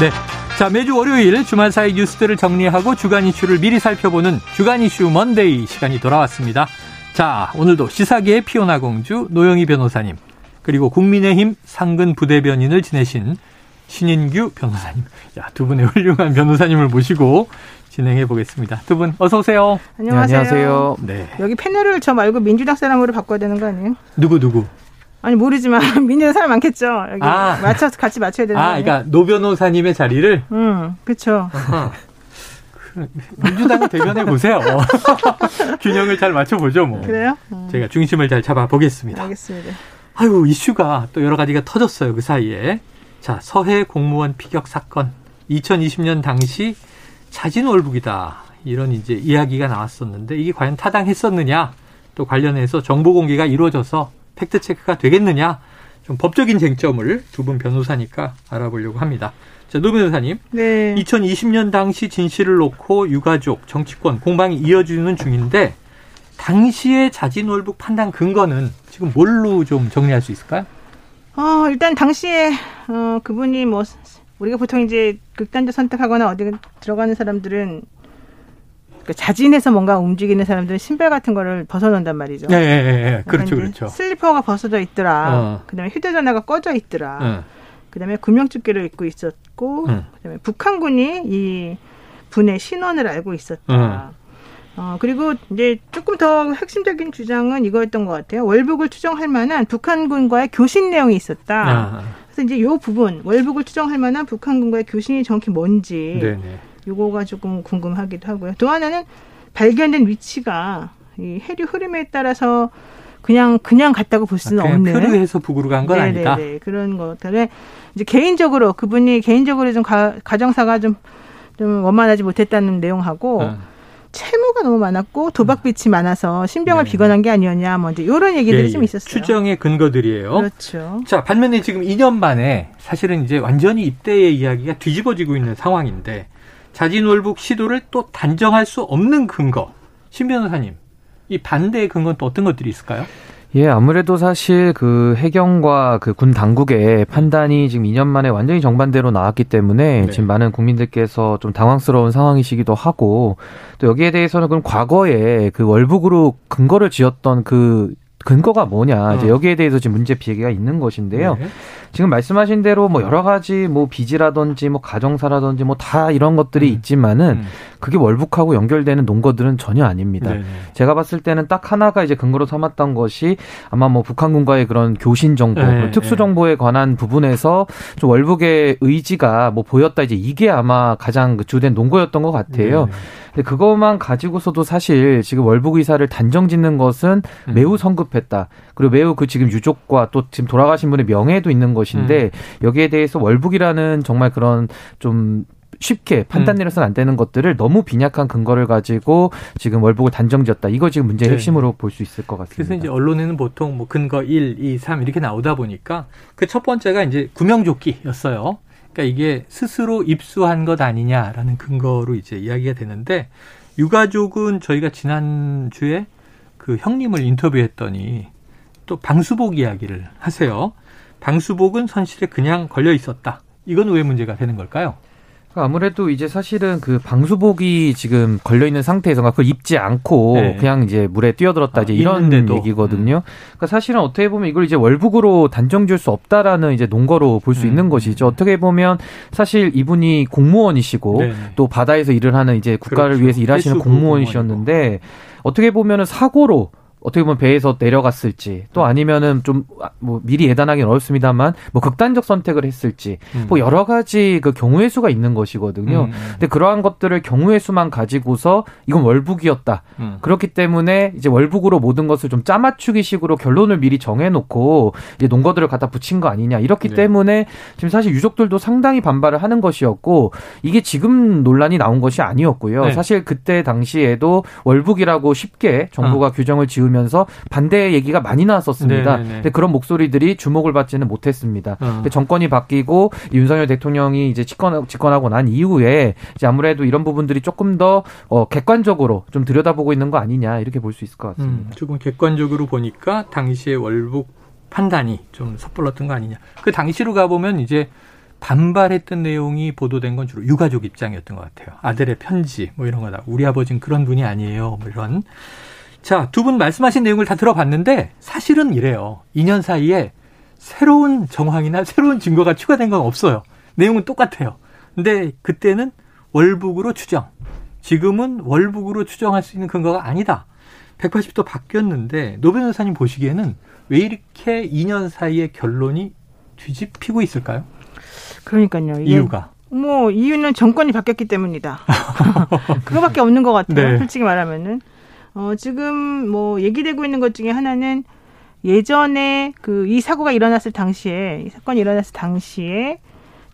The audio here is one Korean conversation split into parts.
네. 자, 매주 월요일 주말 사이 뉴스들을 정리하고 주간 이슈를 미리 살펴보는 주간 이슈 먼데이 시간이 돌아왔습니다. 자, 오늘도 시사계의 피오나 공주 노영희 변호사님, 그리고 국민의힘 상근 부대변인을 지내신 신인규 변호사님. 야, 두 분의 훌륭한 변호사님을 모시고 진행해 보겠습니다. 두 분 어서 오세요. 안녕하세요. 네, 안녕하세요. 네. 여기 패널을 저 말고 민주당 사람으로 바꿔야 되는 거 아니에요? 누구 누구? 아니 모르지만 민주당 사람 많겠죠. 여기 아. 맞춰서 같이 맞춰야 되는 아, 그러니까 노 변호사님의 자리를. 음, 그렇죠. 민주당 대변해 보세요. 균형을 잘 맞춰보죠, 뭐. 그래요? 음. 제가 중심을 잘 잡아 보겠습니다. 알겠습니다. 아유 이슈가 또 여러 가지가 터졌어요 그 사이에. 자 서해 공무원 피격 사건 2020년 당시 자진 월북이다 이런 이제 이야기가 나왔었는데 이게 과연 타당했었느냐 또 관련해서 정보 공개가 이루어져서 팩트 체크가 되겠느냐 좀 법적인 쟁점을 두 분 변호사니까 알아보려고 합니다. 자, 노 변호사님. 네. 2020년 당시 진실을 놓고 유가족, 정치권 공방이 이어지는 중인데 당시의 자진월북 판단 근거는 지금 뭘로 좀 정리할 수 있을까요? 어, 일단 당시에 어, 그분이 뭐 우리가 보통 이제 극단적 선택하거나 어디 들어가는 사람들은 그 자진해서 뭔가 움직이는 사람들은 신발 같은 거를 벗어놓는단 말이죠. 네, 네, 네. 그렇죠, 그렇죠. 슬리퍼가 벗어져 있더라. 어. 그다음에 휴대전화가 꺼져 있더라. 어. 그다음에 구명조끼를 입고 있었고, 어. 그다음에 북한군이 이 분의 신원을 알고 있었다. 어. 어, 그리고 이제 조금 더 핵심적인 주장은 이거였던 것 같아요. 월북을 추정할 만한 북한군과의 교신 내용이 있었다. 아. 그래서 이제 요 부분, 월북을 추정할 만한 북한군과의 교신이 정확히 뭔지. 네네. 요거가 조금 궁금하기도 하고요. 또 하나는 발견된 위치가 이 해류 흐름에 따라서 그냥 그냥 갔다고 볼 수는 아, 없는 표류해서 북으로 간 건 아니다. 그런 것들에 이제 개인적으로 그분이 개인적으로 좀 가, 정사가 좀, 좀 원만하지 못했다는 내용하고 어. 채무가 너무 많았고 도박 빚이 음. 많아서 신병을 네. 비관한 게 아니었냐 뭐 이제 이런 얘기들이 예, 좀 있었어요. 추정의 근거들이에요. 그렇죠. 자 반면에 지금 2년 만에 사실은 이제 완전히 입대의 이야기가 뒤집어지고 있는 상황인데 자진월북 시도를 또 단정할 수 없는 근거. 신 변호사님, 이 반대의 근거는 또 어떤 것들이 있을까요? 예, 아무래도 사실 그 해경과 그 군 당국의 판단이 지금 2년 만에 완전히 정반대로 나왔기 때문에 네. 지금 많은 국민들께서 좀 당황스러운 상황이시기도 하고 또 여기에 대해서는 그럼 과거에 그 월북으로 근거를 지었던 그 근거가 뭐냐 이제 어. 여기에 대해서 지금 문제 비계가 있는 것인데요. 네. 지금 말씀하신 대로 뭐 여러 가지 뭐 빚이라든지 뭐 가정사라든지 뭐 다 이런 것들이 음. 있지만은 음. 그게 월북하고 연결되는 논거들은 전혀 아닙니다. 네네. 제가 봤을 때는 딱 하나가 이제 근거로 삼았던 것이 아마 뭐 북한군과의 그런 교신 정보, 네, 특수 정보에 관한 부분에서 좀 월북의 의지가 뭐 보였다 이제 이게 아마 가장 그 주된 논거였던 것 같아요. 네. 근데 그것만 가지고서도 사실 지금 월북 의사를 단정 짓는 것은 음. 매우 성급했다. 그리고 매우 그 지금 유족과 또 지금 돌아가신 분의 명예도 있는 것 인데 음. 여기에 대해서 월북이라는 정말 그런 좀 쉽게 판단 음. 내려서는 안 되는 것들을 너무 빈약한 근거를 가지고 지금 월북을 단정지었다. 이거 지금 문제의 네. 핵심으로 볼수 있을 것 같습니다. 그래서 이제 언론에는 보통 뭐 근거 1, 2, 3 이렇게 나오다 보니까 그 첫 번째가 이제 구명조끼였어요. 그러니까 이게 스스로 입수한 것 아니냐라는 근거로 이제 이야기가 되는데 유가족은 저희가 지난주에 그 형님을 인터뷰했더니 또 방수복 이야기를 하세요. 방수복은 선실에 그냥 걸려 있었다. 이건 왜 문제가 되는 걸까요? 그러니까 아무래도 이제 사실은 그 방수복이 지금 걸려 있는 상태에서 그걸 입지 않고 네. 그냥 이제 물에 뛰어들었다 이제 아, 이런 있는데도. 얘기거든요. 음. 그러니까 사실은 어떻게 보면 이걸 이제 월북으로 단정지을 수 없다라는 이제 논거로 볼수 음. 있는 것이죠. 어떻게 보면 사실 이분이 공무원이시고 네. 또 바다에서 일을 하는 이제 국가를 그렇죠. 위해서 일하시는 공무원이시었는데 어떻게 보면은 사고로 어떻게 보면 배에서 내려갔을지 또 아니면은 좀 뭐 미리 예단하기는 어렵습니다만 뭐 극단적 선택을 했을지 음. 뭐 여러 가지 그 경우의 수가 있는 것이거든요. 음. 근데 그러한 것들을 경우의 수만 가지고서 이건 월북이었다. 음. 그렇기 때문에 이제 월북으로 모든 것을 좀 짜맞추기식으로 결론을 미리 정해놓고 이제 농거들을 갖다 붙인 거 아니냐 이렇기 네. 때문에 지금 사실 유족들도 상당히 반발을 하는 것이었고 이게 지금 논란이 나온 것이 아니었고요. 네. 사실 그때 당시에도 월북이라고 쉽게 정부가 어. 규정을 지 으면서 반대 얘기가 많이 나왔었습니다. 네, 네, 네. 근데 그런 목소리들이 주목을 받지는 못했습니다. 어. 정권이 바뀌고 윤석열 대통령이 이제 집권, 집권하고 난 이후에 이제 아무래도 이런 부분들이 조금 더 어, 객관적으로 좀 들여다보고 있는 거 아니냐 이렇게 볼 수 있을 것 같습니다. 음, 조금 객관적으로 보니까 당시에 월북 판단이 좀 섣불렀던 거 아니냐. 그 당시로 가보면 이제 반발했던 내용이 보도된 건 주로 유가족 입장이었던 것 같아요. 아들의 편지 뭐 이런 거다. 우리 아버지는 그런 분이 아니에요. 뭐 이런. 자, 두 분 말씀하신 내용을 다 들어봤는데 사실은 이래요. 2년 사이에 새로운 정황이나 새로운 증거가 추가된 건 없어요. 내용은 똑같아요. 근데 그때는 월북으로 추정. 지금은 월북으로 추정할 수 있는 근거가 아니다. 180도 바뀌었는데 노 변호사님 보시기에는 왜 이렇게 2년 사이에 결론이 뒤집히고 있을까요? 그러니까요. 이유가. 뭐 이유는 정권이 바뀌었기 때문이다. 그거밖에 없는 것 같아요. 네. 솔직히 말하면은 어, 지금 뭐 얘기되고 있는 것 중에 하나는 예전에 그 이 사고가 일어났을 당시에 이 사건이 일어났을 당시에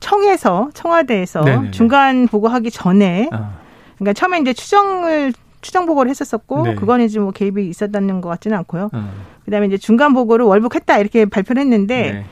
청에서 청와대에서 네네네. 중간 보고하기 전에 아. 그러니까 처음에 이제 추정을 추정 보고를 했었었고 네. 그거는 이제 뭐 개입이 있었다는 것 같지는 않고요. 음. 그다음에 이제 중간 보고를 월북했다 이렇게 발표를 했는데 네.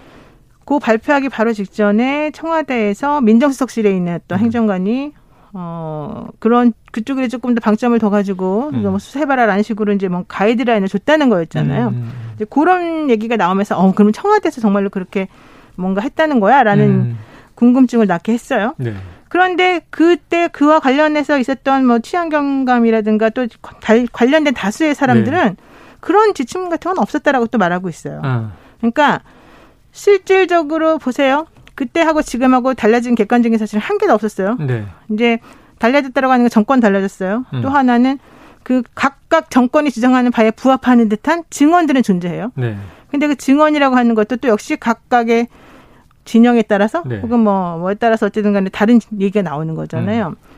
그 발표하기 바로 직전에 청와대에서 민정수석실에 있는 어떤 음. 행정관이 어 그런 그쪽에 조금 더 방점을 더 가지고 음. 뭐 수사해봐라라는 식으로 이제 뭐 가이드라인을 줬다는 거였잖아요. 음. 이제 그런 얘기가 나오면서 어 그러면 청와대에서 정말로 그렇게 뭔가 했다는 거야 라는 음. 궁금증을 낳게 했어요. 네. 그런데 그때 그와 관련해서 있었던 뭐 취향경감이라든가 또 관련된 다수의 사람들은 네. 그런 지침 같은 건 없었다라고 또 말하고 있어요. 아. 그러니까 실질적으로 보세요. 그때하고 지금하고 달라진 객관적인 사실은 한 개도 없었어요. 네. 이제 달라졌다라고 하는 건 정권 달라졌어요. 음. 또 하나는 그 각각 정권이 주장하는 바에 부합하는 듯한 증언들은 존재해요. 네. 근데 그 증언이라고 하는 것도 또 역시 각각의 진영에 따라서 네. 혹은 뭐 뭐에 따라서 어쨌든 간에 다른 얘기가 나오는 거잖아요. 음.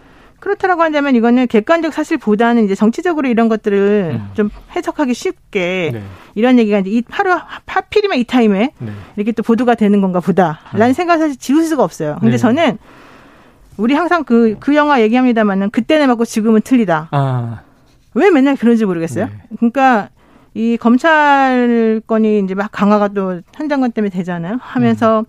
그렇다라고 한다면 이거는 객관적 사실보다는 이제 정치적으로 이런 것들을 음. 좀 해석하기 쉽게 네. 이런 얘기가 이제 이 하루 하필이면 이 타임에 네. 이렇게 또 보도가 되는 건가 보다라는 음. 생각을 사실 지울 수가 없어요. 근데 네. 저는 우리 항상 그, 그 영화 얘기합니다만은 그때는 맞고 지금은 틀리다. 아. 왜 맨날 그런지 모르겠어요. 네. 그러니까 이 검찰권이 이제 막 강화가 또 현장관 때문에 되잖아요. 하면서 음.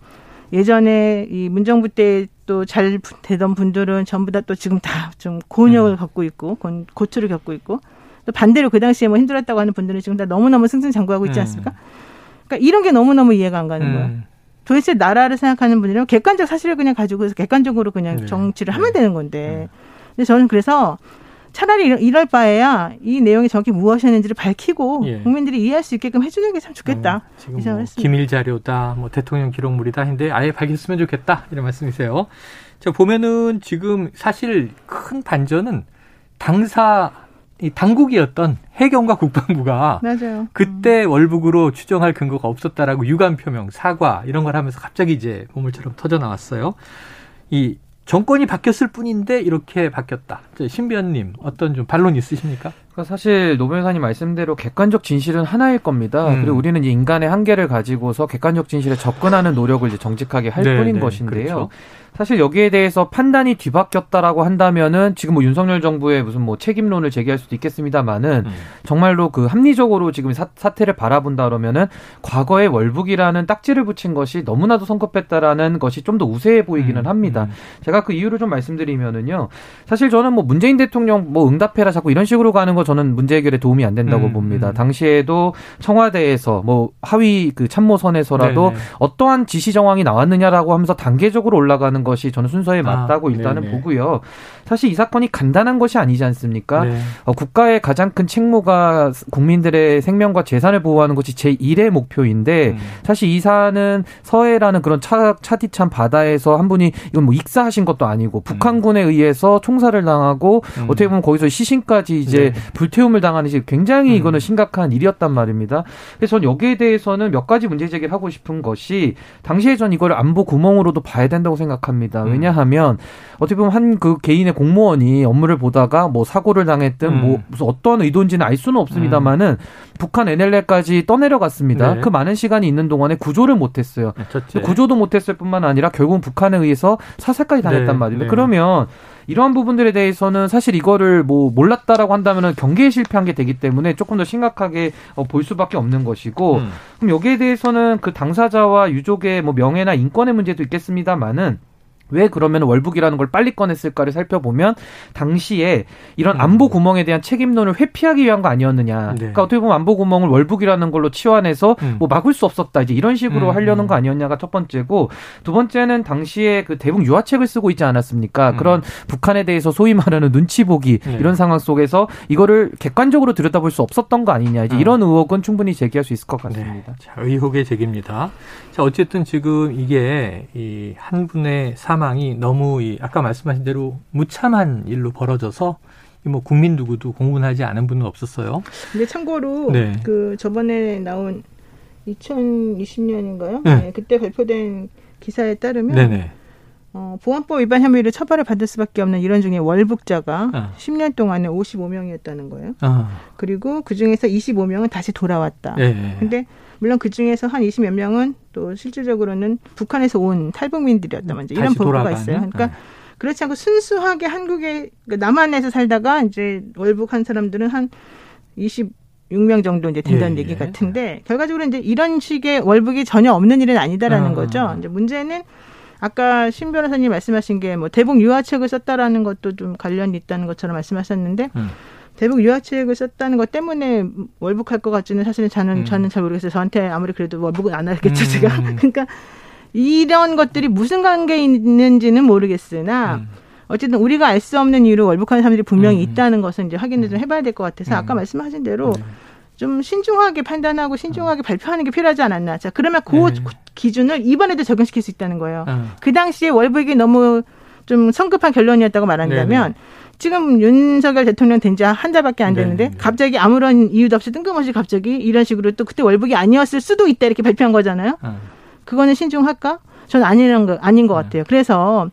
예전에 이 문정부 때 또 잘 되던 분들은 전부 다 또 지금 다좀 곤욕을 음. 겪고 있고 고초를 겪고 있고 또 반대로 그 당시에 뭐 힘들었다고 하는 분들은 지금 다 너무너무 승승장구하고 있지 음. 않습니까? 그러니까 이런 게 너무너무 이해가 안 가는 음. 거예요. 도대체 나라를 생각하는 분들은 객관적 사실을 그냥 가지고 객관적으로 그냥 네. 정치를 하면 네. 되는 건데. 네. 근데 저는 그래서 차라리 이럴 바에야 이 내용이 정확히 무엇이었는지를 밝히고 예. 국민들이 이해할 수 있게끔 해주는 게 참 좋겠다. 어, 지금 뭐 기밀 자료다, 뭐 대통령 기록물이다 했는데 아예 밝혔으면 좋겠다 이런 말씀이세요. 자 보면은 지금 사실 큰 반전은 당사 이 당국이었던 해경과 국방부가 맞아요. 그때 음. 월북으로 추정할 근거가 없었다라고 유감 표명, 사과 이런 걸 하면서 갑자기 이제 보물처럼 터져 나왔어요. 이 정권이 바뀌었을 뿐인데 이렇게 바뀌었다. 신비현님 어떤 좀 반론 있으십니까? 그러니까 사실 노변사님 말씀대로 객관적 진실은 하나일 겁니다. 음. 그리고 우리는 인간의 한계를 가지고서 객관적 진실에 접근하는 노력을 이제 정직하게 할 네, 뿐인 네, 것인데요. 그렇죠. 사실 여기에 대해서 판단이 뒤바뀌었다라고 한다면은 지금 뭐 윤석열 정부의 무슨 뭐 책임론을 제기할 수도 있겠습니다만은 음. 정말로 그 합리적으로 지금 사, 사태를 바라본다 그러면은 과거에 월북이라는 딱지를 붙인 것이 너무나도 성급했다라는 것이 좀 더 우세해 보이기는 음. 합니다. 음. 제가 그 이유를 좀 말씀드리면은요. 사실 저는 뭐 문재인 대통령 뭐 응답해라 자꾸 이런 식으로 가는 거 저는 문제 해결에 도움이 안 된다고 음. 봅니다. 음. 당시에도 청와대에서 뭐 하위 그 참모선에서라도 네네. 어떠한 지시 정황이 나왔느냐라고 하면서 단계적으로 올라가는 것이 저는 순서에 아, 맞다고 아, 일단은 네네. 보고요. 사실 이 사건이 간단한 것이 아니지 않습니까? 네. 어, 국가의 가장 큰 책무가 국민들의 생명과 재산을 보호하는 것이 제 1의 목표인데 음. 사실 이 사안은 서해라는 그런 차, 차디찬 바다에서 한 분이 이건 뭐 익사하신 것도 아니고 북한군에 음. 의해서 총살을 당하고 음. 어떻게 보면 거기서 시신까지 이제 네. 불태움을 당하는 시 굉장히 음. 이거는 심각한 일이었단 말입니다. 그래서 전 여기에 대해서는 몇 가지 문제 제기를 하고 싶은 것이 당시에 전 이걸 안보 구멍으로도 봐야 된다고 생각합니다. 음. 왜냐하면 어떻게 보면 한 그 개인의 공무원이 업무를 보다가 뭐 사고를 당했든 음. 뭐 무슨 어떤 의도인지는 알 수는 없습니다만은 음. 북한 NLL까지 떠내려갔습니다. 네. 그 많은 시간이 있는 동안에 구조를 못했어요. 네, 구조도 못했을 뿐만 아니라 결국은 북한에 의해서 사살까지 당했단 네. 말입니다. 네. 그러면 이러한 부분들에 대해서는 사실 이거를 뭐 몰랐다라고 한다면은 경계에 실패한 게 되기 때문에 조금 더 심각하게 어, 볼 수밖에 없는 것이고 음. 그럼 여기에 대해서는 그 당사자와 유족의 뭐 명예나 인권의 문제도 있겠습니다만은 왜 그러면 월북이라는 걸 빨리 꺼냈을까를 살펴보면 당시에 이런 음. 안보 구멍에 대한 책임론을 회피하기 위한 거 아니었느냐. 네. 그러니까 어떻게 보면 안보 구멍을 월북이라는 걸로 치환해서 음. 뭐 막을 수 없었다. 이제 이런 식으로 음. 하려는 거 아니었냐가 첫 번째고 두 번째는 당시에 그 대북 유화책을 쓰고 있지 않았습니까? 음. 그런 북한에 대해서 소위 말하는 눈치 보기 네. 이런 상황 속에서 이거를 객관적으로 들여다볼 수 없었던 거 아니냐. 이제 아. 이런 의혹은 충분히 제기할 수 있을 것 같습니다. 네. 자, 의혹의 제기입니다. 자, 어쨌든 지금 이게 이 한 분의 삶 사망이 너무 이 아까 말씀하신 대로 무참한 일로 벌어져서 뭐 국민 누구도 공분하지 않은 분은 없었어요. 근데 참고로 네. 그 저번에 나온 2020년인가요? 네. 네, 그때 발표된 기사에 따르면 네네. 어, 보안법 위반 혐의로 처벌을 받을 수밖에 없는 이런 중에 월북자가 아. 10년 동안에 55명이었다는 거예요. 아. 그리고 그 중에서 25명은 다시 돌아왔다. 네. 근데 물론 그 중에서 한 20몇 명은 또 실질적으로는 북한에서 온 탈북민들이었다. 먼저 이런 보고가? 있어요. 그러니까 네. 그렇지 않고 순수하게 한국에 그러니까 남한에서 살다가 이제 월북한 사람들은 한 26명 정도 이제 된다는 예, 얘기 예. 같은데 결과적으로 이제 이런 식의 월북이 전혀 없는 일은 아니다라는 아. 거죠. 이제 문제는 아까 신 변호사님 말씀하신 게 뭐 대북 유화책을 썼다라는 것도 좀 관련이 있다는 것처럼 말씀하셨는데 음. 대북 유학책을 썼다는 것 때문에 월북할 것 같지는 사실은 저는 음. 저는 잘 모르겠어요. 저한테 아무리 그래도 월북은 안 하겠죠, 음. 제가. 그러니까 이런 것들이 무슨 관계 있는지는 모르겠으나 음. 어쨌든 우리가 알 수 없는 이유로 월북하는 사람들이 분명히 음. 있다는 것은 이제 확인을 좀 음. 해봐야 될 것 같아서 아까 음. 말씀하신 대로 좀 신중하게 판단하고 신중하게 발표하는 게 필요하지 않았나. 자, 그러면 그 네. 기준을 이번에도 적용시킬 수 있다는 거예요. 그 당시에 월북이 너무 좀 성급한 결론이었다고 말한다면 네네. 지금 윤석열 대통령 된 지 한 달밖에 안 됐는데 네, 네. 갑자기 아무런 이유도 없이 뜬금없이 갑자기 이런 식으로 또 그때 월북이 아니었을 수도 있다 이렇게 발표한 거잖아요. 아. 그거는 신중할까? 저는 아니라는 거 아닌 것 네. 같아요. 그래서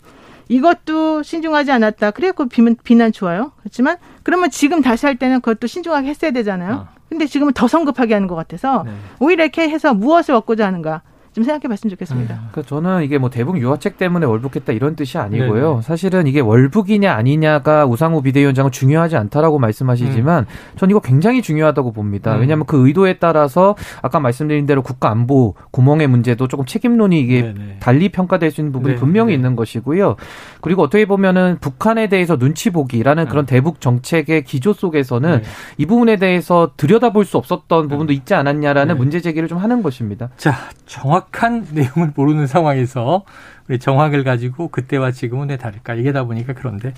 이것도 신중하지 않았다. 그래갖고 비난, 비난 좋아요. 그렇지만 그러면 지금 다시 할 때는 그것도 신중하게 했어야 되잖아요. 아. 근데 지금은 더 성급하게 하는 것 같아서 네. 오히려 이렇게 해서 무엇을 얻고자 하는가? 좀 생각해 봤으면 좋겠습니다. 음, 그 저는 이게 뭐 대북 유화책 때문에 월북했다 이런 뜻이 아니고요. 네네. 사실은 이게 월북이냐 아니냐가 우상호 비대위원장은 중요하지 않다라고 말씀하시지만 음. 전 이거 굉장히 중요하다고 봅니다. 음. 왜냐하면 그 의도에 따라서 아까 말씀드린 대로 국가 안보 구멍의 문제도 조금 책임론이 이게 네네. 달리 평가될 수 있는 부분이 네네. 분명히 있는 것이고요. 그리고 어떻게 보면은 북한에 대해서 눈치 보기라는 그런 음. 대북 정책의 기조 속에서는 네. 이 부분에 대해서 들여다볼 수 없었던 부분도 네. 있지 않았냐라는 네. 문제 제기를 좀 하는 것입니다. 자, 정확 정확한 내용을 모르는 상황에서 우리 정확을 가지고 그때와 지금은 왜 다를까 얘기하다 보니까 그런데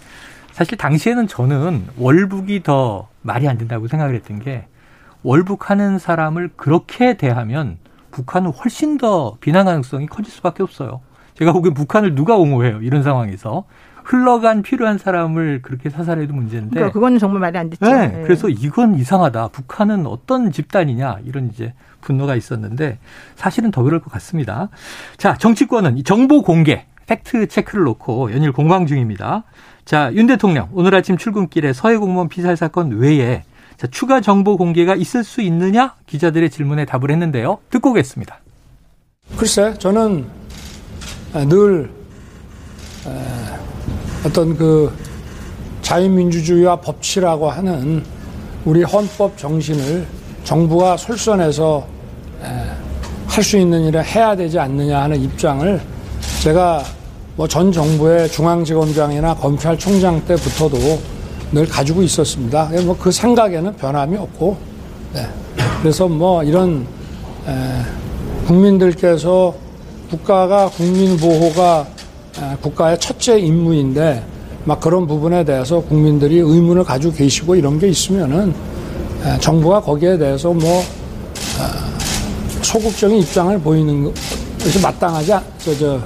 사실 당시에는 저는 월북이 더 말이 안 된다고 생각을 했던 게 월북하는 사람을 그렇게 대하면 북한은 훨씬 더 비난 가능성이 커질 수밖에 없어요. 제가 보기엔 북한을 누가 옹호해요? 이런 상황에서. 흘러간 필요한 사람을 그렇게 사살해도 문제인데. 그러니까 그거는 정말 말이 안 됐죠. 네, 네. 그래서 이건 이상하다. 북한은 어떤 집단이냐 이런 이제 분노가 있었는데 사실은 더 그럴 것 같습니다. 자, 정치권은 정보 공개, 팩트 체크를 놓고 연일 공방 중입니다. 자, 윤 대통령 오늘 아침 출근길에 서해 공무원 피살 사건 외에 자, 추가 정보 공개가 있을 수 있느냐 기자들의 질문에 답을 했는데요. 듣고 오겠습니다. 글쎄, 저는 늘 어떤 그 자유민주주의와 법치라고 하는 우리 헌법 정신을 정부가 솔선해서 할 수 있는 일을 해야 되지 않느냐 하는 입장을 제가 뭐 전 정부의 중앙지검장이나 검찰총장 때부터도 늘 가지고 있었습니다. 뭐 그 생각에는 변함이 없고, 네. 그래서 뭐 이런 에, 국민들께서 국가가 국민 보호가 국가의 첫째 임무인데 막 그런 부분에 대해서 국민들이 의문을 가지고 계시고 이런 게 있으면은 정부가 거기에 대해서 뭐 어, 소극적인 입장을 보이는 것이 마땅하지 저저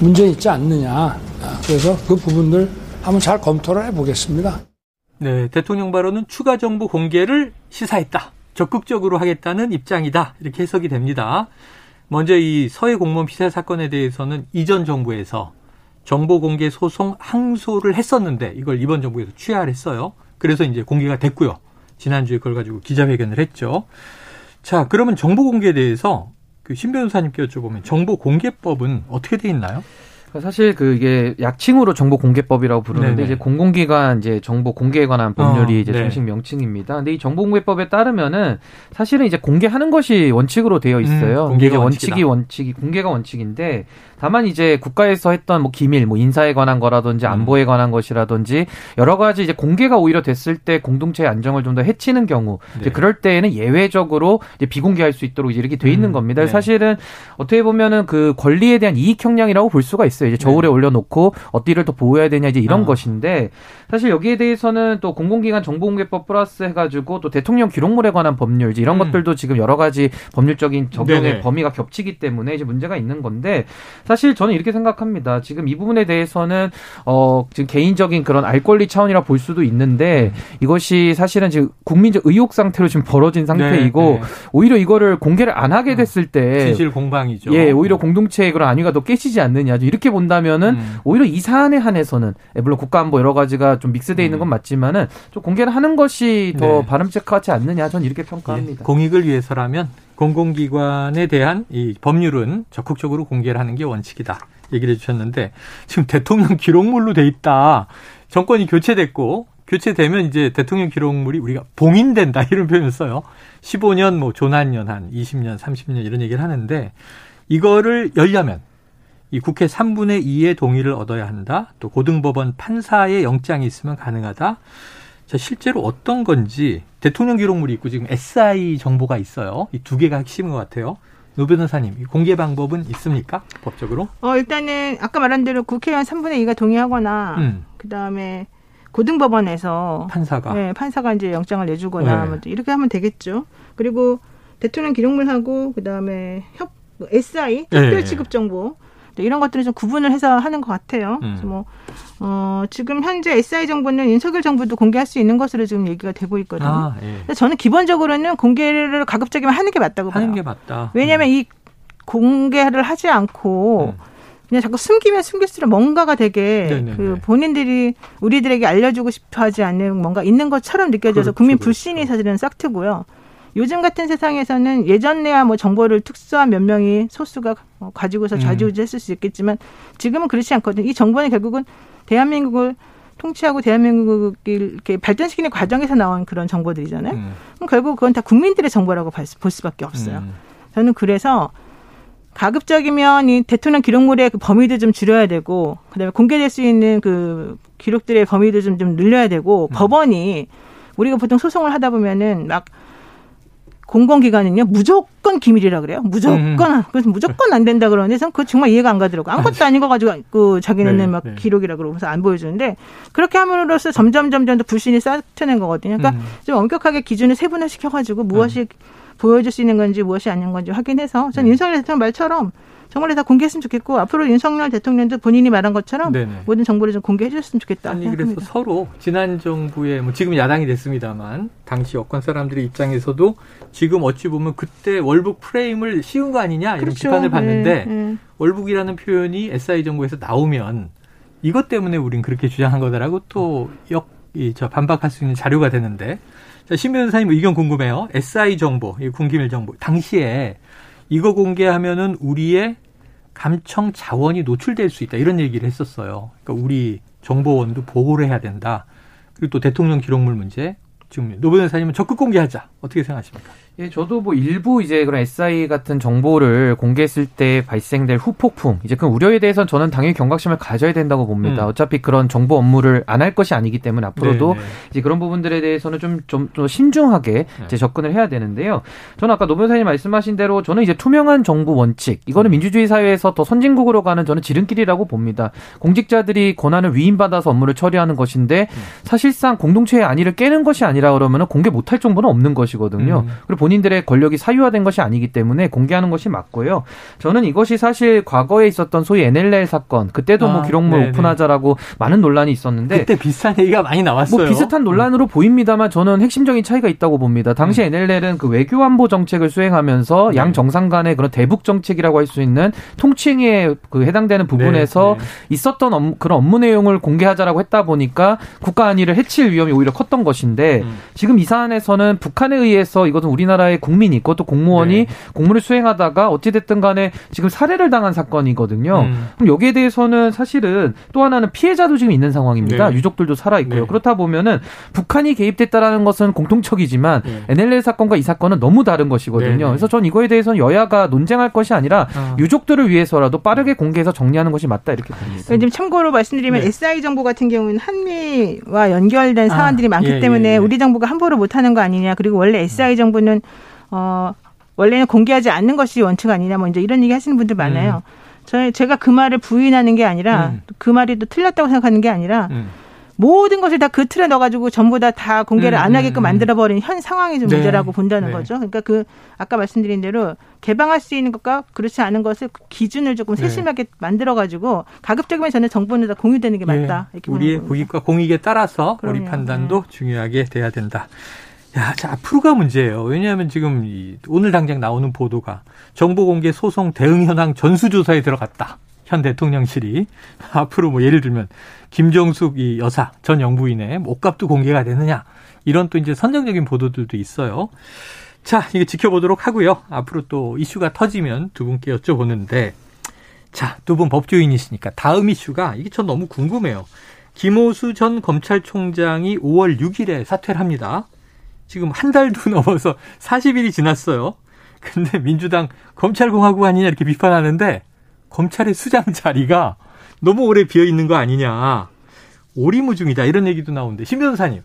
문제 있지 않느냐. 아, 그래서 그 부분들 한번 잘 검토를 해보겠습니다. 네, 대통령 발언은 추가 정보 공개를 시사했다. 적극적으로 하겠다는 입장이다. 이렇게 해석이 됩니다. 먼저 이 서해 공무원 피살 사건에 대해서는 이전 정부에서 정보 공개 소송 항소를 했었는데 이걸 이번 정부에서 취하를 했어요. 그래서 이제 공개가 됐고요. 지난주에 그걸 가지고 기자회견을 했죠. 자, 그러면 정보 공개에 대해서 그 신 변호사님께 여쭤보면 정보 공개법은 어떻게 돼 있나요? 사실 그 이게 약칭으로 정보 공개법이라고 부르는데 네네. 이제 공공기관 이제 정보 공개에 관한 법률이 어, 이제 네. 정식 명칭입니다. 근데 이 정보 공개법에 따르면은 사실은 이제 공개하는 것이 원칙으로 되어 있어요. 음, 공개가 원칙이 원칙이 공개가 원칙인데 다만 이제 국가에서 했던 뭐 기밀, 뭐 인사에 관한 거라든지 음. 안보에 관한 것이라든지 여러 가지 이제 공개가 오히려 됐을 때 공동체의 안정을 좀 더 해치는 경우 네. 이제 그럴 때에는 예외적으로 이제 비공개할 수 있도록 이렇게 돼 있는 음, 겁니다. 네. 사실은 어떻게 보면은 그 권리에 대한 이익 형량이라고 볼 수가 있어요. 이제 저울에 네. 올려놓고 어디를 더 보호해야 되냐 이제 이런 어. 것인데 사실 여기에 대해서는 또 공공기관 정보공개법 플러스 해가지고 또 대통령 기록물에 관한 법률 이런 음. 것들도 지금 여러 가지 법률적인 적용의 네네. 범위가 겹치기 때문에 이제 문제가 있는 건데 사실 저는 이렇게 생각합니다. 지금 이 부분에 대해서는 어 지금 개인적인 그런 알 권리 차원이라 볼 수도 있는데 이것이 사실은 지금 국민적 의혹 상태로 지금 벌어진 상태이고 네, 네. 오히려 이거를 공개를 안 하게 음. 됐을 때 진실 공방이죠. 예, 오히려 공동체의 그런 안위가 더 깨지지 않느냐. 이렇게 본다면은 음. 오히려 이 사안에 한해서는 예, 물론 국가안보 여러 가지가 좀 믹스되어 있는 건 음. 맞지만은 좀 공개를 하는 것이 더 네. 바람직하지 않느냐. 저는 이렇게 평가합니다. 예, 공익을 위해서라면 공공기관에 대한 이 법률은 적극적으로 공개를 하는 게 원칙이다. 얘기를 해주셨는데 지금 대통령 기록물로 돼 있다. 정권이 교체됐고 교체되면 이제 대통령 기록물이 우리가 봉인된다 이런 표현을 써요. 15년 뭐 조난년 한 20년 30년 이런 얘기를 하는데 이거를 열려면 이 국회 3분의 2의 동의를 얻어야 한다. 또 고등법원 판사의 영장이 있으면 가능하다. 자, 실제로 어떤 건지 대통령 기록물이 있고 지금 SI 정보가 있어요. 이 두 개가 핵심인 것 같아요. 노 변호사님, 공개 방법은 있습니까? 법적으로? 어, 일단은 아까 말한 대로 국회의원 3분의 2가 동의하거나 음. 그다음에 고등법원에서 판사가 네, 판사가 이제 영장을 내주거나 네. 뭐 이렇게 하면 되겠죠. 그리고 대통령 기록물하고 그다음에 협 SI 특별 취급 정보 네, 이런 것들을 좀 구분을 해서 하는 것 같아요. 음. 그래서 뭐 어, 지금 현재 SI 정보는 윤석열 정부도 공개할 수 있는 것으로 지금 얘기가 되고 있거든요. 아, 예. 저는 기본적으로는 공개를 가급적이면 하는 게 맞다고 봐요. 하는 게 맞다. 왜냐하면 음. 이 공개를 하지 않고 음. 그냥 자꾸 숨기면 숨길수록 뭔가가 되게 네네네. 그 본인들이 우리들에게 알려주고 싶어 하지 않는 뭔가 있는 것처럼 느껴져서 그렇죠, 국민 불신이 그렇죠. 사실은 싹트고요. 요즘 같은 세상에서는 예전에야 뭐 정보를 특수한 몇 명이 소수가 어, 가지고서 음. 좌지우지했을 수 있겠지만 지금은 그렇지 않거든요. 이 정보는 결국은 대한민국을 통치하고 대한민국을 이렇게 발전시키는 과정에서 나온 그런 정보들이잖아요. 음. 그럼 결국 그건 다 국민들의 정보라고 볼 수밖에 없어요. 음. 저는 그래서 가급적이면 이 대통령 기록물의 그 범위도 좀 줄여야 되고 그다음에 공개될 수 있는 그 기록들의 범위도 좀, 좀 늘려야 되고 음. 법원이 우리가 보통 소송을 하다 보면은 막 공공기관은요 무조건 기밀이라 그래요. 무조건 음. 그래서 무조건 안 된다 그러는데 저는 그거 정말 이해가 안 가더라고. 아무것도 아닌 거 가지고 그 자기네는 네, 막 네. 기록이라 그러면서 안 보여주는데 그렇게 함으로써 점점 점점 더 불신이 쌓여는 거거든요. 그러니까 음. 좀 엄격하게 기준을 세분화 시켜가지고 무엇이 음. 보여줄 수 있는 건지 무엇이 아닌 건지 확인해서 저는 네. 윤석열 대통령 말처럼 정말 다 공개했으면 좋겠고 앞으로 윤석열 대통령도 본인이 말한 것처럼 네네. 모든 정보를 좀 공개해 줬으면 좋겠다. 아니 생각합니다. 그래서 서로 지난 정부의 뭐 지금 야당이 됐습니다만 당시 여권 사람들의 입장에서도 지금 어찌 보면 그때 월북 프레임을 씌운 거 아니냐 이런 그렇죠. 비판을 받는데 네, 네. 월북이라는 표현이 SI 정부에서 나오면 이것 때문에 우린 그렇게 주장한 거다라고 또 역 이 저 반박할 수 있는 자료가 되는데 자, 신 변호사님 의견 궁금해요. SI 정보, 이 군기밀 정보 당시에 이거 공개하면은 우리의 감청 자원이 노출될 수 있다 이런 얘기를 했었어요. 그러니까 우리 정보원도 보호를 해야 된다. 그리고 또 대통령 기록물 문제 지금 노 변호사님은 적극 공개하자 어떻게 생각하십니까? 예, 저도 뭐 일부 이제 그런 SI 같은 정보를 공개했을 때 발생될 후폭풍, 이제 그 우려에 대해서는 저는 당연히 경각심을 가져야 된다고 봅니다. 음. 어차피 그런 정보 업무를 안 할 것이 아니기 때문에 앞으로도 네네. 네. 이제 그런 부분들에 대해서는 좀, 좀, 좀 신중하게 네. 이제 접근을 해야 되는데요. 저는 아까 노 변호사님 말씀하신 대로 저는 이제 투명한 정부 원칙, 이거는 음. 민주주의 사회에서 더 선진국으로 가는 저는 지름길이라고 봅니다. 공직자들이 권한을 위임받아서 업무를 처리하는 것인데 음. 사실상 공동체의 안위를 깨는 것이 아니라 그러면 공개 못할 정보는 없는 것이 것이거든요. 음. 그리고 본인들의 권력이 사유화된 것이 아니기 때문에 공개하는 것이 맞고요. 저는 이것이 사실 과거에 있었던 소위 NLL 사건 그때도 뭐 아, 뭐 기록물 네네. 오픈하자라고 많은 논란이 있었는데 그때 비슷한 얘기가 많이 나왔어요. 뭐 비슷한 논란으로 음. 보입니다만 저는 핵심적인 차이가 있다고 봅니다. 당시 음. NLL은 그 외교 안보 정책을 수행하면서 네. 양 정상 간의 그런 대북 정책이라고 할 수 있는 통칭에 그 해당되는 부분에서 네, 네. 있었던 업, 그런 업무 내용을 공개하자라고 했다 보니까 국가 안위를 해칠 위험이 오히려 컸던 것인데 음. 지금 이 사안에서는 북한에 의해서 이것은 우리나라 의 국민이 있고 또 공무원이 네. 공무를 수행하다가 어찌됐든 간에 지금 살해를 당한 사건이거든요. 음. 그럼 여기에 대해서는 사실은 또 하나는 피해자도 지금 있는 상황입니다. 네. 유족들도 살아 있고요. 네. 그렇다 보면은 북한이 개입됐다라는 것은 공통적이지만 네. NLL 사건과 이 사건은 너무 다른 것이거든요. 네, 네. 그래서 전 이거에 대해서는 여야가 논쟁할 것이 아니라 아. 유족들을 위해서라도 빠르게 공개해서 정리하는 것이 맞다 이렇게 봅니다. 지금 참고로 말씀드리면 SI 정부 같은 경우는 한미와 연결된 아. 사안들이 아. 많기 예, 때문에 예, 예. 우리 정부가 함부로 못하는 거 아니냐. 그리고 원래 SI 정부는 어 원래는 공개하지 않는 것이 원칙 아니냐. 뭐 이제 이런 얘기 하시는 분들 많아요. 음. 저희 제가 그 말을 부인하는 게 아니라 음. 그 말이 또 틀렸다고 생각하는 게 아니라 음. 모든 것을 다 그 틀에 넣어가지고 전부 다 다 공개를 음, 안 하게끔 음, 음. 만들어버린 현 상황이 좀 네. 문제라고 본다는 네. 거죠. 그러니까 그 아까 말씀드린 대로 개방할 수 있는 것과 그렇지 않은 것을 기준을 조금 네. 세심하게 네. 만들어가지고 가급적이면 저는 정보는 다 공유되는 게 맞다. 네. 이렇게 우리의 고객과 공익에 따라서 그럼요. 우리 판단도 네. 중요하게 돼야 된다. 야, 자, 앞으로가 문제예요. 왜냐하면 지금 이 오늘 당장 나오는 보도가 정보 공개 소송 대응 현황 전수조사에 들어갔다. 현 대통령실이 앞으로 뭐 예를 들면 김정숙 이 여사 전 영부인의 목값도 공개가 되느냐 이런 또 이제 선정적인 보도들도 있어요. 자, 이게 지켜보도록 하고요. 앞으로 또 이슈가 터지면 두 분께 여쭤보는데 자, 두 분 법조인이시니까 다음 이슈가 이게 전 너무 궁금해요. 김호수 전 검찰총장이 5월 6일에 사퇴를 합니다. 지금 한 달도 넘어서 40일이 지났어요. 근데 민주당 검찰공화국 아니냐 이렇게 비판하는데 검찰의 수장 자리가 너무 오래 비어 있는 거 아니냐. 오리무중이다. 이런 얘기도 나오는데, 신 변호사님,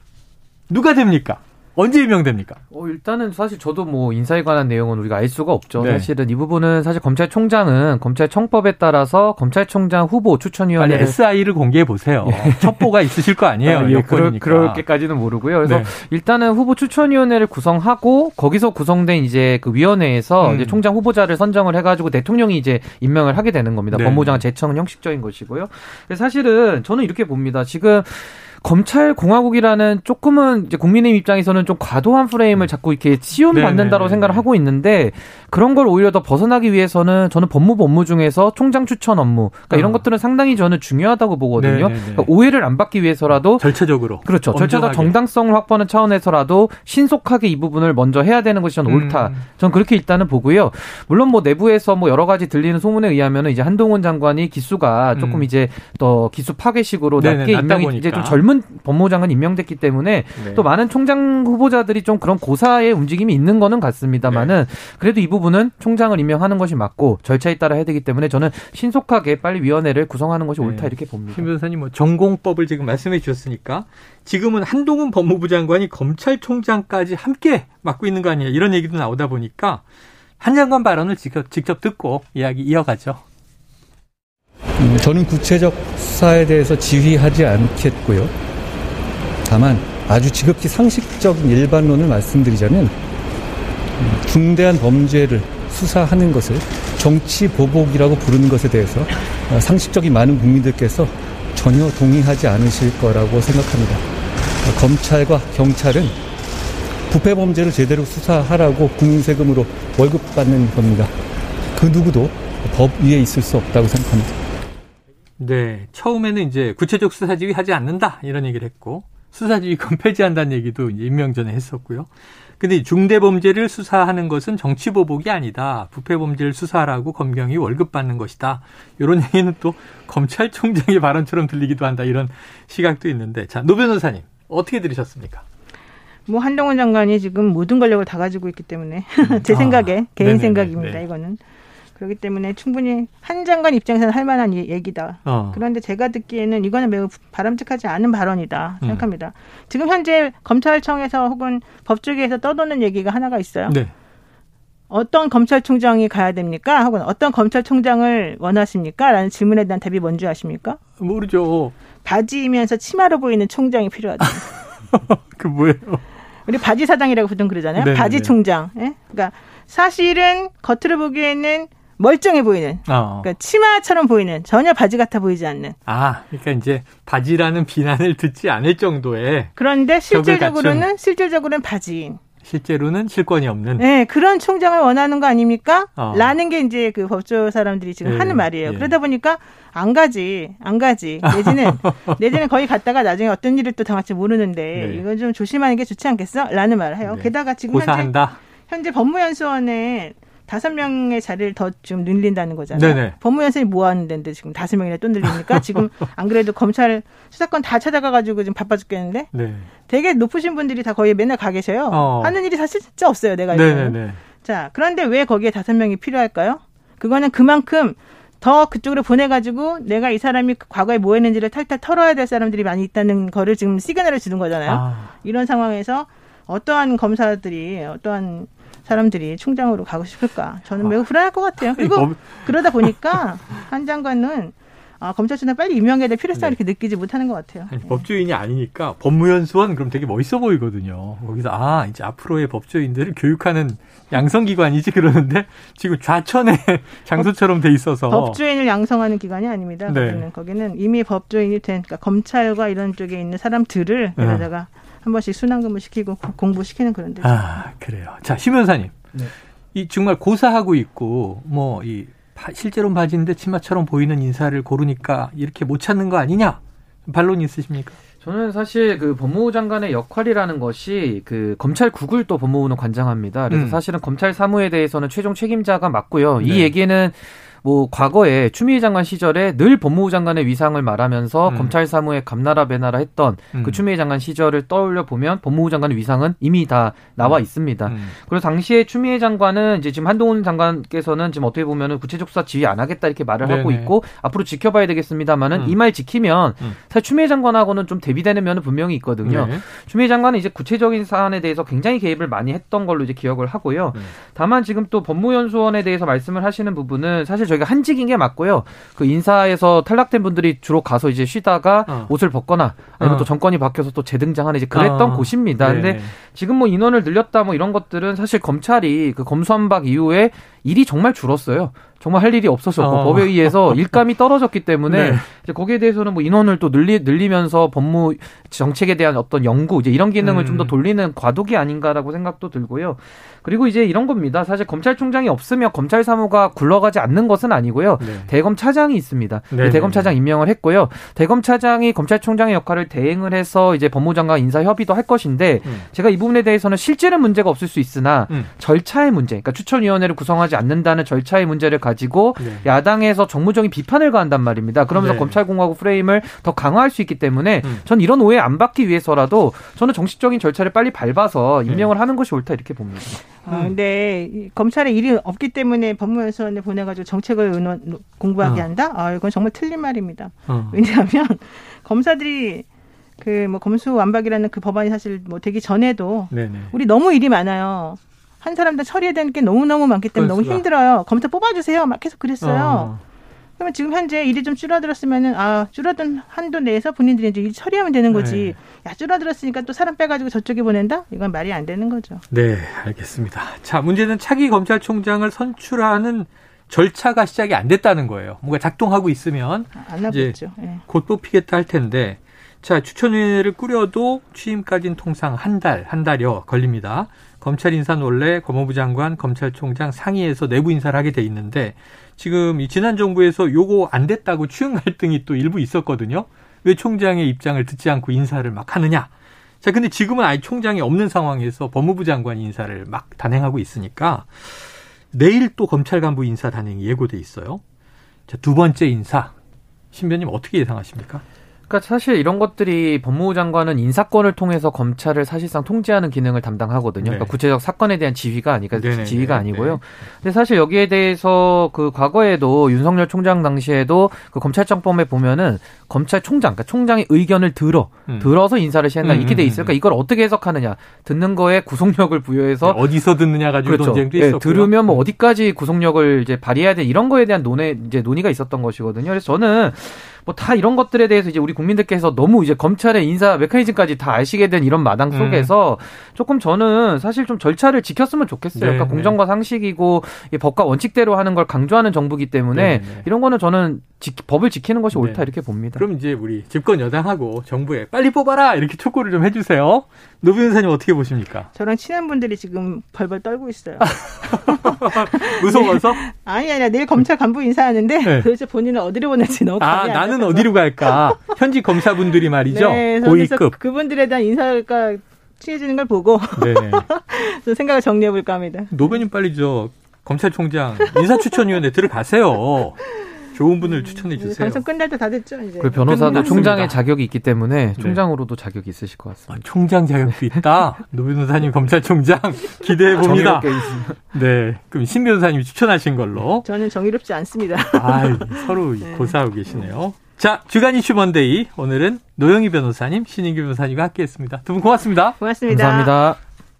누가 됩니까? 언제 임명됩니까? 어, 일단은 사실 저도 뭐 인사에 관한 내용은 우리가 알 수가 없죠. 네. 사실은 이 부분은 사실 검찰총장은 검찰청법에 따라서 검찰총장 후보 추천위원회 SI를 공개해 보세요. 예. 첩보가 있으실 거 아니에요. 아, 예, 그럴, 그럴게까지는 모르고요. 그래서 네. 일단은 후보 추천위원회를 구성하고 거기서 구성된 이제 그 위원회에서 음. 이제 총장 후보자를 선정을 해가지고 대통령이 이제 임명을 하게 되는 겁니다. 네. 법무장 제청은 형식적인 것이고요. 사실은 저는 이렇게 봅니다. 지금 검찰 공화국이라는 조금은 이제 국민의 입장에서는 좀 과도한 프레임을 자꾸 이렇게 씌움받는다고 생각을 하고 있는데 그런 걸 오히려 더 벗어나기 위해서는 저는 법무부 업무 중에서 총장 추천 업무 그러니까 어. 이런 것들은 상당히 저는 중요하다고 보거든요. 그러니까 오해를 안 받기 위해서라도 절차적으로 그렇죠. 절차적 정당성을 확보하는 차원에서라도 신속하게 이 부분을 먼저 해야 되는 것이 저는 옳다. 음. 저는 그렇게 일단은 보고요. 물론 뭐 내부에서 뭐 여러 가지 들리는 소문에 의하면은 이제 한동훈 장관이 기수가 조금 음. 이제 더 기수 파괴식으로 낮게 임명이 이제 좀 젊은 새로운 법무부 장관 임명됐기 때문에 네. 또 많은 총장 후보자들이 좀 그런 고사의 움직임이 있는 거는 같습니다만은 네. 그래도 이 부분은 총장을 임명하는 것이 맞고 절차에 따라 해야 되기 때문에 저는 신속하게 빨리 위원회를 구성하는 것이 옳다 네. 이렇게 봅니다. 김 변호사님 뭐 전공법을 지금 말씀해 주셨으니까 지금은 한동훈 법무부 장관이 검찰총장까지 함께 맡고 있는 거 아니냐 이런 얘기도 나오다 보니까 한 장관 발언을 직접, 직접 듣고 이야기 이어가죠. 음, 저는 구체적 수사에 대해서 지휘하지 않겠고요. 다만 아주 지극히 상식적인 일반론을 말씀드리자면 음, 중대한 범죄를 수사하는 것을 정치 보복이라고 부르는 것에 대해서 어, 상식적인 많은 국민들께서 전혀 동의하지 않으실 거라고 생각합니다. 어, 검찰과 경찰은 부패 범죄를 제대로 수사하라고 국민 세금으로 월급 받는 겁니다. 그 누구도 법 위에 있을 수 없다고 생각합니다. 네. 처음에는 이제 구체적 수사 지휘 하지 않는다. 이런 얘기를 했고, 수사지휘권 폐지한다는 얘기도 임명 전에 했었고요. 근데 중대 범죄를 수사하는 것은 정치 보복이 아니다. 부패 범죄를 수사하라고 검경이 월급 받는 것이다. 이런 얘기는 또 검찰총장의 발언처럼 들리기도 한다. 이런 시각도 있는데. 자, 노 변호사님, 어떻게 들으셨습니까? 뭐 한동훈 장관이 지금 모든 권력을 다 가지고 있기 때문에 제 생각에 아, 개인 네네네, 생각입니다. 네. 이거는 그렇기 때문에 충분히 한 장관 입장에서는 할 만한 얘기다. 어. 그런데 제가 듣기에는 이거는 매우 바람직하지 않은 발언이다 음. 생각합니다. 음. 지금 현재 검찰청에서 혹은 법조계에서 떠도는 얘기가 하나가 있어요. 네. 어떤 검찰총장이 가야 됩니까? 혹은 어떤 검찰총장을 원하십니까? 라는 질문에 대한 답이 뭔지 아십니까? 모르죠. 바지이면서 치마로 보이는 총장이 필요하다. 그 뭐예요? 우리 바지 사장이라고 보통 그러잖아요. 네네. 바지 총장. 예? 그러니까 사실은 겉으로 보기에는 멀쩡해 보이는, 어. 그러니까 치마처럼 보이는 전혀 바지 같아 보이지 않는. 아, 그러니까 이제 바지라는 비난을 듣지 않을 정도의. 그런데 실질적으로는 실질적으로는 바지인. 실제로는 실권이 없는. 네, 그런 총장을 원하는 거 아닙니까? 어. 라는 게 이제 그 법조 사람들이 지금 예, 하는 말이에요. 예. 그러다 보니까 안 가지, 안 가지. 내지는, 내지는 거기 갔다가 나중에 어떤 일을 또 당할지 모르는데, 네. 이건 좀 조심하는 게 좋지 않겠어? 라는 말을 해요. 네. 게다가 지금 고사한다. 현재, 현재 법무연수원에 다섯 명의 자리를 더 좀 늘린다는 거잖아요. 네네. 법무연수원이 뭐 하는 데인데 지금 다섯 명이나 또 늘리니까 지금 안 그래도 검찰 수사권 다 찾아가가지고 지금 바빠 죽겠는데 네. 되게 높으신 분들이 다 거의 맨날 가 계셔요. 어. 하는 일이 사실 진짜 없어요. 내가 네네네. 자 그런데 왜 거기에 다섯 명이 필요할까요? 그거는 그만큼 더 그쪽으로 보내가지고 내가 이 사람이 과거에 뭐 했는지를 탈탈 털어야 될 사람들이 많이 있다는 거를 지금 시그널을 주는 거잖아요. 아. 이런 상황에서 어떠한 검사들이 어떠한 사람들이 총장으로 가고 싶을까? 저는 매우 불안할 것 같아요. 그리고 법... 그러다 보니까 한 장관은 아, 검찰총장 빨리 임명해야 될 필요성을 네. 이렇게 느끼지 못하는 것 같아요. 아니, 법조인이 아니니까 법무연수원 그럼 되게 멋있어 보이거든요. 거기서 아 이제 앞으로의 법조인들을 교육하는 양성기관이지 그러는데 지금 좌천의 장소처럼 돼 있어서 법조인을 양성하는 기관이 아닙니다. 네. 거기는 거기는 이미 법조인이 된 그러니까 검찰과 이런 쪽에 있는 사람들을 그러다가 네. 한 번씩 순환근무 시키고 공부시키는 그런 데죠. 아, 그래요. 자, 심 변사님. 네. 이 정말 고사하고 있고 뭐 이 실제로 바지인데 치마처럼 보이는 인사를 고르니까 이렇게 못 찾는 거 아니냐? 반론 있으십니까? 저는 사실 그 법무부 장관의 역할이라는 것이 그 검찰 국을 또 법무부는 관장합니다. 그래서 음. 사실은 검찰 사무에 대해서는 최종 책임자가 맞고요. 네. 이 얘기는 뭐 과거에 추미애 장관 시절에 늘 법무부 장관의 위상을 말하면서 음. 검찰 사무에 감나라 배나라 했던 그 음. 그 추미애 장관 시절을 떠올려 보면 법무부 장관의 위상은 이미 다 나와 음. 있습니다. 음. 그리고 당시에 추미애 장관은 이제 지금 한동훈 장관께서는 지금 어떻게 보면은 구체적 수사 지휘 안 하겠다 이렇게 말을 네네. 하고 있고 앞으로 지켜봐야 되겠습니다만은 음. 이말 지키면 음. 사실 추미애 장관하고는 좀 대비되는 면은 분명히 있거든요. 네. 추미애 장관은 이제 구체적인 사안에 대해서 굉장히 개입을 많이 했던 걸로 이제 기억을 하고요. 네. 다만 지금 또 법무연수원에 대해서 말씀을 하시는 부분은 사실 저희 가 한직인 게 맞고요. 그 인사에서 탈락된 분들이 주로 가서 이제 쉬다가 어. 옷을 벗거나 아니면 어. 또 정권이 바뀌어서 또 재등장하는 이제 그랬던 어. 곳입니다. 네네. 근데 지금 뭐 인원을 늘렸다 뭐 이런 것들은 사실 검찰이 그 검수한박 이후에 일이 정말 줄었어요. 정말 할 일이 없었었고 어. 법에 의해서 일감이 떨어졌기 때문에 네. 이제 거기에 대해서는 뭐 인원을 또 늘리 늘리면서 법무 정책에 대한 어떤 연구 이제 이런 기능을 음. 좀더 돌리는 과도기 아닌가라고 생각도 들고요. 그리고 이제 이런 겁니다. 사실 검찰총장이 없으면 검찰 사무가 굴러가지 않는 것은 아니고요. 네. 대검 차장이 있습니다. 네, 대검 차장 네, 네. 임명을 했고요. 대검 차장이 검찰총장의 역할을 대행을 해서 이제 법무장관 인사 협의도 할 것인데 음. 제가 이 부분에 대해서는 실제는 문제가 없을 수 있으나 음. 절차의 문제, 그러니까 추천위원회를 구성하지 않는다는 절차의 문제를 가지고 네. 야당에서 정무적인 비판을 가한단 말입니다. 그러면서 네. 검찰공화국 프레임을 더 강화할 수 있기 때문에 음. 전 이런 오해 안 받기 위해서라도 저는 정식적인 절차를 빨리 밟아서 임명을 하는 것이 옳다 이렇게 봅니다. 아, 근데 검찰에 일이 없기 때문에 법무연수원에 보내가지고 정책을 의논, 공부하게 어. 한다? 아, 이건 정말 틀린 말입니다. 어. 왜냐하면 검사들이 그 뭐 검수 완박이라는 그 법안이 사실 뭐 되기 전에도 네네. 우리 너무 일이 많아요. 한 사람당 처리해야 되는 게 너무너무 많기 때문에. 너무 힘들어요. 검사 뽑아주세요. 막 계속 그랬어요. 어. 그러면 지금 현재 일이 좀 줄어들었으면은 아 줄어든 한도 내에서 본인들이 이제 일 처리하면 되는 거지. 네. 야 줄어들었으니까 또 사람 빼가지고 저쪽에 보낸다? 이건 말이 안 되는 거죠. 네, 알겠습니다. 자 문제는 차기 검찰총장을 선출하는 절차가 시작이 안 됐다는 거예요. 뭔가 작동하고 있으면 안 하고 있죠. 네. 곧 뽑히겠다 할 텐데 자 추천위원회를 꾸려도 취임까지는 통상 한 달, 한 달여 걸립니다. 검찰 인사는 원래 법무부 장관, 검찰총장 상의해서 내부 인사를 하게 돼 있는데 지금 이 지난 정부에서 요거 안 됐다고 추영 갈등이 또 일부 있었거든요. 왜 총장의 입장을 듣지 않고 인사를 막 하느냐. 자, 근데 지금은 아예 총장이 없는 상황에서 법무부 장관 인사를 막 단행하고 있으니까 내일 또 검찰 간부 인사 단행이 예고돼 있어요. 자, 두 번째 인사. 신변님 어떻게 예상하십니까? 그러니까 사실 이런 것들이 법무부 장관은 인사권을 통해서 검찰을 사실상 통제하는 기능을 담당하거든요. 그러니까 네. 그러니까 구체적 사건에 대한 지휘가 아니까 네네 지휘가 아니고요. 네. 근데 사실 여기에 대해서 그 과거에도 윤석열 총장 당시에도 그 검찰청법에 보면은 검찰총장, 그러니까 총장의 의견을 들어 음. 들어서 인사를 시한다 음, 이렇게 돼 음, 있어요. 그러니까 음. 이걸 어떻게 해석하느냐 듣는 거에 구속력을 부여해서 네, 어디서 듣느냐 가지고 그렇죠. 논쟁도 있었고 네, 들으면 뭐 어디까지 구속력을 이제 발휘해야 돼 이런 거에 대한 논의 이제 논의가 있었던 것이거든요. 그래서 저는 뭐 다 이런 것들에 대해서 이제 우리 국민들께서 너무 이제 검찰의 인사 메커니즘까지 다 아시게 된 이런 마당 음. 속에서 음. 조금 저는 사실 좀 절차를 지켰으면 좋겠어요. 네, 그러니까 네. 공정과 상식이고 법과 원칙대로 하는 걸 강조하는 정부기 때문에 네, 네. 이런 거는 저는 지, 법을 지키는 것이 옳다 네. 이렇게 봅니다. 그럼 이제 우리 집권 여당하고 정부에 빨리 뽑아라 이렇게 촉구를 좀 해주세요. 노 변호사님 어떻게 보십니까? 저랑 친한 분들이 지금 벌벌 떨고 있어요. 무서워서? 아니 아니야 내일 검찰 간부 인사하는데 네. 도대체 본인은 어디로 보낼지 너무 아 나는 어디로 갈까? 현직 검사분들이 말이죠. 네, 고위급 그분들에 대한 인사가 취해지는 걸 보고 네. 생각을 정리해 볼까 합니다. 노변님 빨리 저 검찰총장 인사추천위원회 들어가세요. 좋은 분을 추천해 주세요. 방송 끝날 때 다 됐죠, 이제. 그 변호사도 총장의 자격이 있기 때문에 네. 총장으로도 자격이 있으실 것 같습니다. 아, 총장 자격도 있다. 노 변호사님 검찰총장 기대해 봅니다. 네, 그럼 신 변호사님이 추천하신 걸로. 저는 정의롭지 않습니다. 아, 서로 네. 고사하고 계시네요. 자, 주간 이슈 Monday 오늘은 노영희 변호사님, 신인규 변호사님과 함께했습니다. 두 분 고맙습니다. 고맙습니다. 감사합니다.